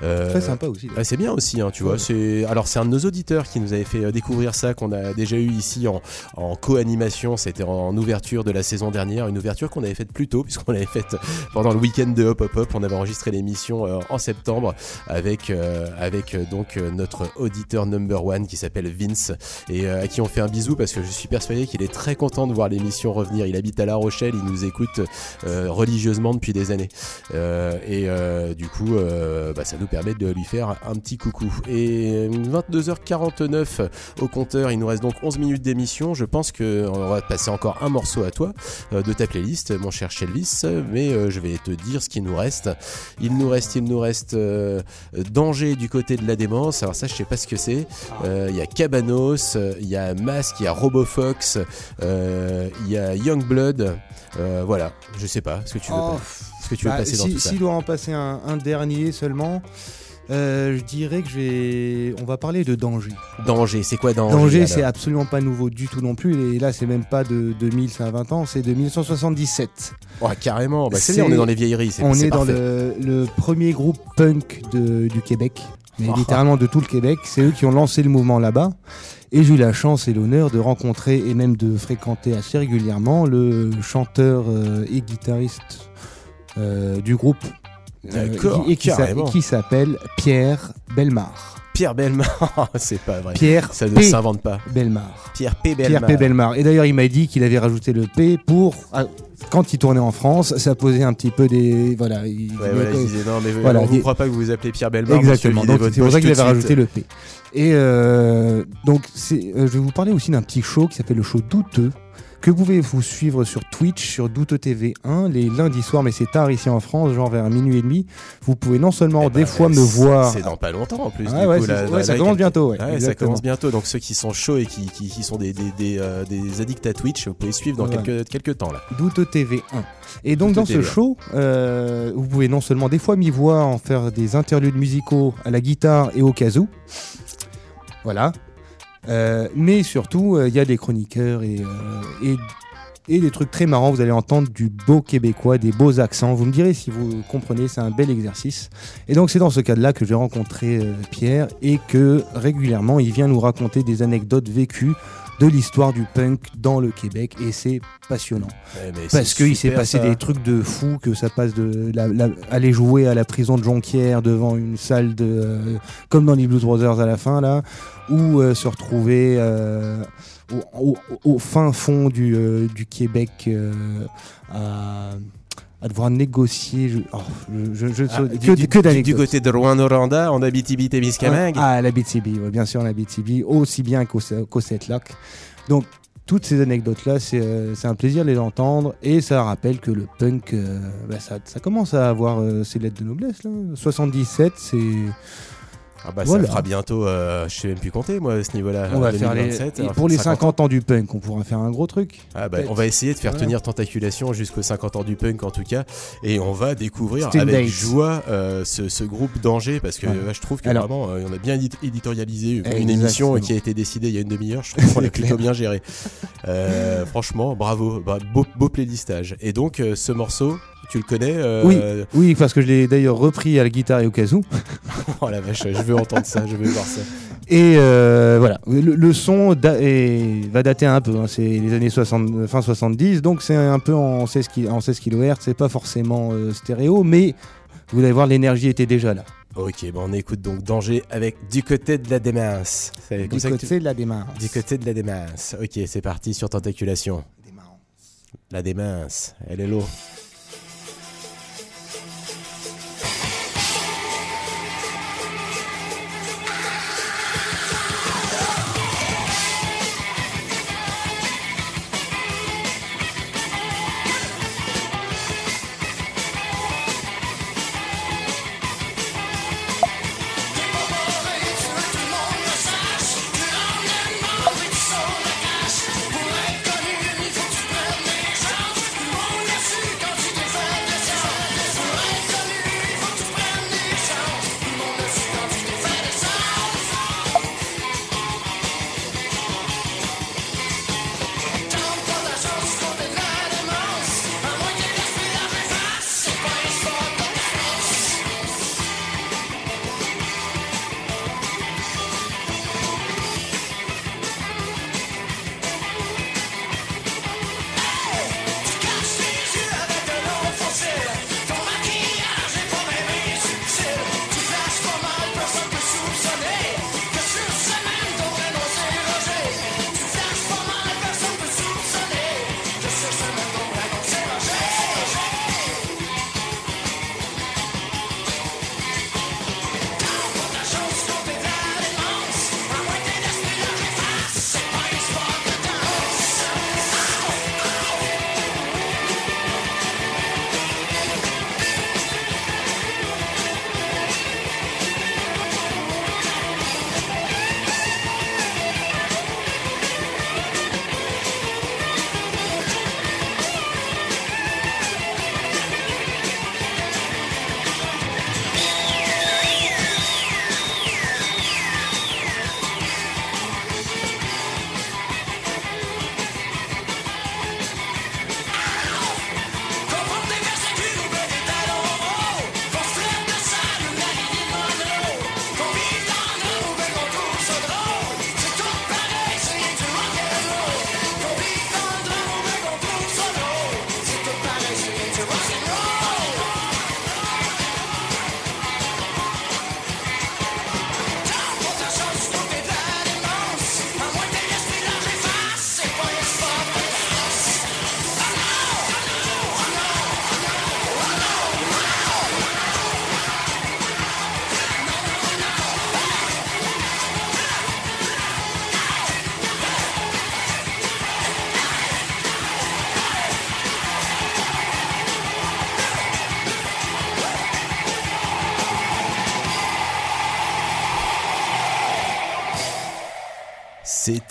Euh, Très sympa aussi. C'est bien aussi, hein, tu vois. Ouais. C'est alors c'est un de nos auditeurs qui nous avait fait euh, découvrir ça, qu'on a déjà eu ici en, en co-animation. C'était en ouverture de la saison dernière, une ouverture qu'on avait faite plus tôt puisqu'on l'avait faite pendant le week-end de Hop Hop Hop. On avait enregistré l'émission en septembre avec euh, avec donc notre auditeur number one qui s'appelle Vince et euh, à qui on fait un bisou parce que je suis persuadé qu'il est très content de voir l'émission revenir. Il habite à La Rochelle, il nous écoute euh, religieusement depuis des années. Euh, et euh, du coup, euh, bah, ça nous permet de lui faire un petit coucou. Et 22h49 au compteur, il nous reste donc 11 minutes d'émission. Je pense qu'on va passer encore un morceau à toi euh, de ta playlist, mon cher Shelvis, mais euh, je vais te dire ce qu'il nous reste. Il nous reste, il nous reste euh, Danger du côté de la démence. Alors ça, je sais pas ce que c'est. Euh, Il y a Cabanos, euh, il y a Mask, il y a Robofox, euh, il y a Youngblood. Euh, voilà, je sais pas ce que tu veux, Oh, pas- ce que tu veux Bah, passer dans si- tout ça. S'il doit en passer un, un dernier seulement, euh, je dirais que je vais. On va parler de danger. Danger, c'est quoi danger Danger, c'est absolument pas nouveau du tout non plus. Et là, c'est même pas de 2020 ans, c'est de 1977. Ouais, carrément, bah, c'est on est dans les vieilleries. c'est- On est dans le, le premier groupe punk de- du Québec, mais littéralement de tout le Québec. C'est eux qui ont lancé le mouvement là-bas. Et j'ai eu la chance et l'honneur de rencontrer et même de fréquenter assez régulièrement le chanteur euh, et guitariste euh, du groupe. euh, D'accord, qui- et qui s'appelle Pierre Belmar. Pierre Belmar, c'est pas vrai. Pierre Ça ne P. s'invente pas. Belmar. Pierre P. Pierre Belmar. P. Belmar. Et d'ailleurs, il m'a dit qu'il avait rajouté le P pour. ah, quand il tournait en France, ça posait un petit peu des. Voilà. il- Ouais, voilà, il disait non, mais Voilà, on vous croit pas que vous vous appelez Pierre Belmar. Exactement. Donc c'est pour ça qu'il avait rajouté le P. Et euh, donc c'est, euh, je vais vous parler aussi d'un petit show qui s'appelle le show Douteux que vous pouvez vous suivre sur Twitch sur Douteux TV 1 les lundis soirs, mais c'est tard ici en France, genre vers minuit et demi. Vous pouvez non seulement Eh des ben, fois me voir. C'est dans pas longtemps en plus. Ah du ouais, coup, c'est- là, ouais, là, ça commence bientôt. Ouais, ça commence bientôt. Donc ceux qui sont chauds et qui, qui, qui sont des, des, des, euh, des addicts à Twitch, vous pouvez suivre dans quelques, quelques temps là. Douteux TV 1. Et donc dans ce TV1. show, euh, vous pouvez non seulement des fois m'y voir en faire des interludes musicaux à la guitare et au kazoo. Voilà. Euh, mais surtout, euh, il y a des chroniqueurs et, euh, et, et des trucs très marrants. Vous allez entendre du beau québécois, des beaux accents. Vous me direz si vous comprenez, c'est un bel exercice. Et donc c'est dans ce cadre-là que j'ai rencontré Pierre et que régulièrement il vient nous raconter des anecdotes vécues de l'histoire du punk dans le Québec et c'est passionnant. Ouais, mais Parce qu'il s'est passé ça. des trucs de fou, que ça passe de la- la- aller jouer à la prison de Jonquière devant une salle de. euh, comme dans les Blues Brothers à la fin, là, ou euh, se retrouver euh, au, au- au fin fond du, du Québec à, à devoir négocier. Je, oh, je, Ah, que, du, que du- côté de Rouen-Noranda, en Abitibi-Témiscamingue. Ah, la BTB, ouais, bien sûr, la BTB, aussi bien qu'au qu'au Setlock. Donc, toutes ces anecdotes-là, c'est euh, c'est un plaisir de les entendre et ça rappelle que le punk, euh, bah, ça, ça commence à avoir euh, ses lettres de noblesse. Là. 77, c'est. Ah bah Voilà. ça fera bientôt, euh, je sais même plus compter moi à ce niveau-là. On va faire les, 2027, et alors, pour les 50 50 ans du punk, on pourra faire un gros truc. Ah bah, on va essayer de faire Voilà. tenir Tentaculation jusqu'aux 50 ans du punk en tout cas et on va découvrir Still avec dates. joie euh, ce, ce groupe Danger parce que Ouais. je trouve que Alors- vraiment euh, on a bien édit- éditorialisé une Exactement. émission qui a été décidée il y a une demi-heure je trouve qu'on C'est l'a plutôt bien géré Euh, franchement bravo Bah, beau, beau playlistage et donc euh, ce morceau tu le connais euh, Oui. Oui, parce que je l'ai d'ailleurs repris à la guitare et au kazoo. oh la vache je veux entendre ça je veux voir ça Et euh, voilà, le, le son da- est- va dater un peu, hein. c'est les années 60, fin 70, donc c'est un peu en 16, ki- en 16 kHz, c'est pas forcément euh, stéréo, mais vous allez voir, l'énergie était déjà là. ok bah, on écoute donc Danger avec Du côté de la démence Du tu- côté de la démarche. Du côté de la démence ok c'est parti sur Tentaculation La démence, elle est lourde.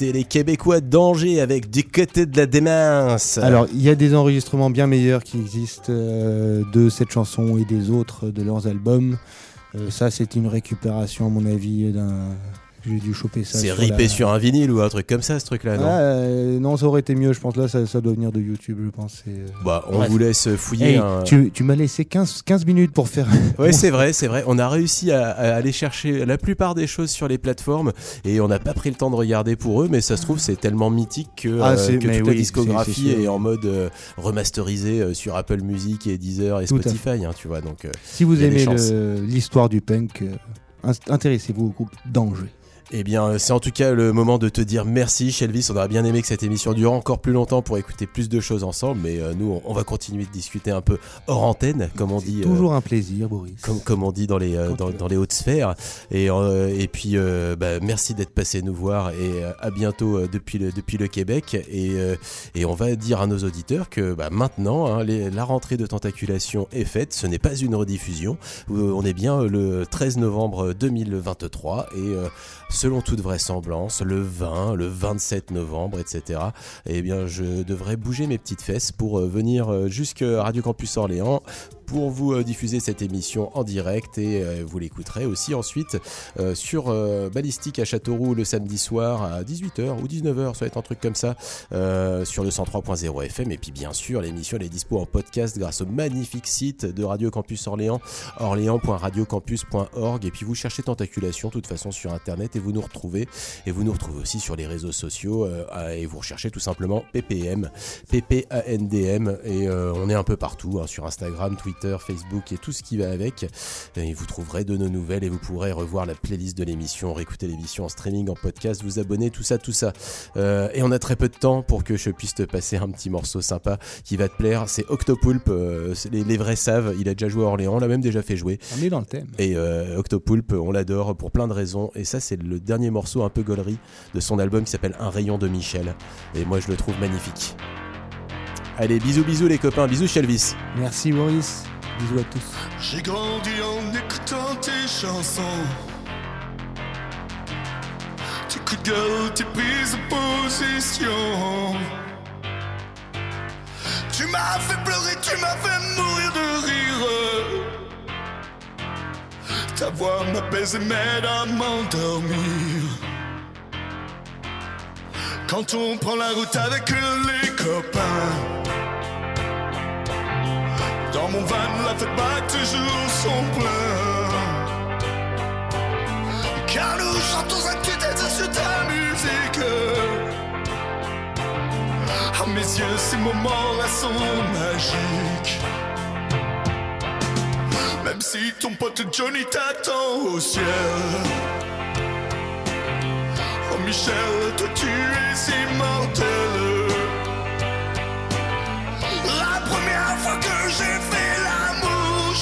Les Québécois d'Angers avec du côté de la démence. Alors, il y a des enregistrements bien meilleurs qui existent euh, de cette chanson et des autres de leurs albums. Euh, ça, c'est une récupération, à mon avis, d'un. J'ai dû choper ça. c'est ripé la- sur un vinyle ou un truc comme ça, ce truc-là, non Ah, euh, non, ça aurait été mieux, je pense. Là, ça, ça doit venir de YouTube, je pense. euh. Bah, on Bref. vous laisse fouiller Hey, un. tu, tu m'as laissé 15, 15 minutes pour faire. Ouais, c'est vrai, c'est vrai. On a réussi à, à aller chercher la plupart des choses sur les plateformes et on n'a pas pris le temps de regarder pour eux, mais ça se trouve, c'est tellement mythique que, Ah, euh, que toute la discographie est en mode euh, remasterisé euh, sur Apple Music et Deezer et Tout Spotify, hein, tu vois. Donc, euh, Si vous aimez l'histoire du punk, euh, intéressez-vous au groupe d'Angers. Eh bien, euh, c'est en tout cas le moment de te dire merci, Shelvis. On aurait bien aimé que cette émission dure encore plus longtemps pour écouter plus de choses ensemble, mais euh, nous, on, on va continuer de discuter un peu hors antenne, comme on dit. euh, Toujours un plaisir, Boris. comme, comme on dit dans les, euh, dans, les hautes sphères. Et, euh, et puis, euh, bah, merci d'être passé nous voir et à bientôt depuis, le, depuis le Québec. Et, euh, et on va dire à nos auditeurs que bah, maintenant, hein, les- la rentrée de Tentaculation est faite. Ce n'est pas une rediffusion. On est bien le 13 novembre 2023 et euh, selon toute vraisemblance, le 20, le 27 novembre, etc. Eh bien, je devrais bouger mes petites fesses pour euh, venir euh, jusqu'à Radio Campus Orléans pour vous euh, diffuser cette émission en direct et euh, vous l'écouterez aussi ensuite euh, sur Ballistique à Châteauroux le samedi soir à 18h ou 19h, ça va être un truc comme ça, sur le 103.0 FM. Et puis bien sûr, l'émission est dispo en podcast grâce au magnifique site de Radio Campus Orléans, orléans.radiocampus.org. Et puis vous cherchez Tentaculation, de toute façon, sur internet et vous nous retrouvez. Et vous nous retrouvez aussi sur les réseaux sociaux et vous recherchez tout simplement PPM, PPANDM. Et on est un peu partout, hein, sur Instagram, Twitter, Facebook et tout ce qui va avec. Et vous trouverez de nos nouvelles et vous pourrez revoir la playlist de l'émission, réécouter l'émission en streaming, en podcast, vous abonner, tout ça, tout ça. Euh, et on a très peu de temps pour que je puisse te passer un petit morceau sympa qui va te plaire. C'est Octopulp, euh, les, les vrais savent. Il a déjà joué à Orléans, on l'a même déjà fait jouer. On est dans le thème. Et euh, Octopulp, on l'adore pour plein de raisons. Et ça, c'est le dernier morceau un peu gaulerie de son album qui s'appelle Un rayon de Michel. Et moi, je le trouve magnifique. Allez, bisous, bisous les copains, bisous Shelvis. Merci, Boris. Bisous à tous. J'ai grandi en écoutant tes chansons. Tes coups de gueule, tes prises de position. Tu m'as fait pleurer, tu m'as fait mourir de rire. Ta voix m'apaise et m'aide à m'endormir. Quand on prend la route avec les copains. Dans mon van, la fête bat toujours son plein. Car nous chantons un tue-tête sur ta musique. À mes yeux, ces moments-là sont magiques. Même si ton pote Johnny t'attend au ciel. Oh Michel, toi tu es immortel.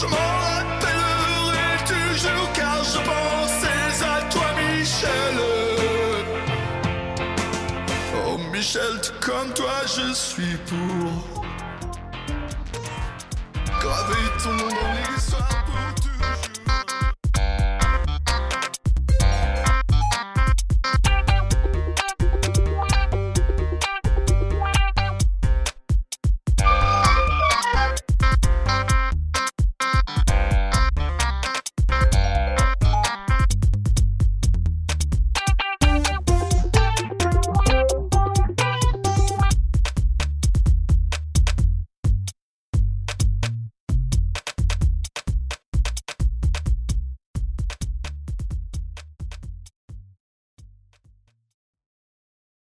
Je m'en rappellerai toujours car je pensais à toi, Michel. Oh, Michel, comme toi, je suis pour graver ton nom dans l'histoire.